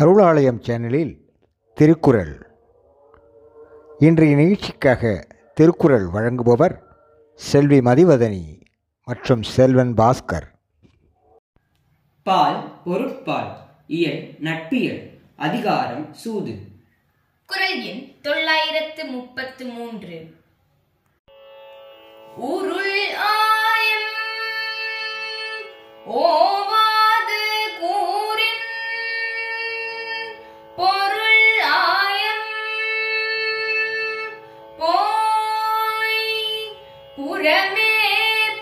அருளாலயம் சேனலில் திருக்குறள். இன்றைய நிகழ்ச்சிக்காக திருக்குறள் வழங்குபவர் செல்வி மதிவதனி மற்றும் செல்வன் பாஸ்கர். பால் பொருட்பால் இயல் நட்பியல் அதிகாரம் சூது. குரல் எண் தொள்ளாயிரத்து முப்பத்து மூன்று. உருள் ஆயம் ஓவாது உரமே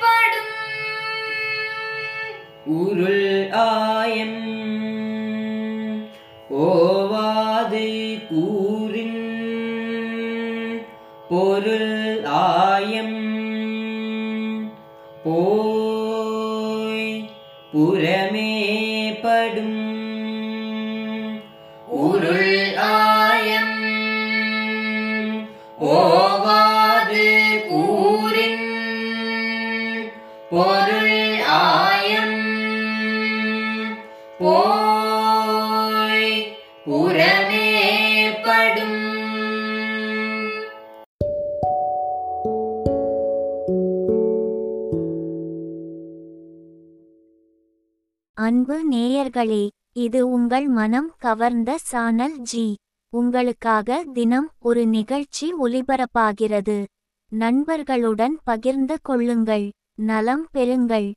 படும். உருள் ஆயம். ஓவாது கூறின் பொருள் ஆயம். போய் புறமே படும். பொருள் ஆயம். போய் அன்பு நேயர்களே இது உங்கள் மனம் கவர்ந்த சானல் ஜி. உங்களுக்காக தினம் ஒரு நிகழ்ச்சி ஒலிபரப்பாகிறது நண்பர்களுடன் பகிர்ந்து கொள்ளுங்கள். நலம் பெறுங்கள்.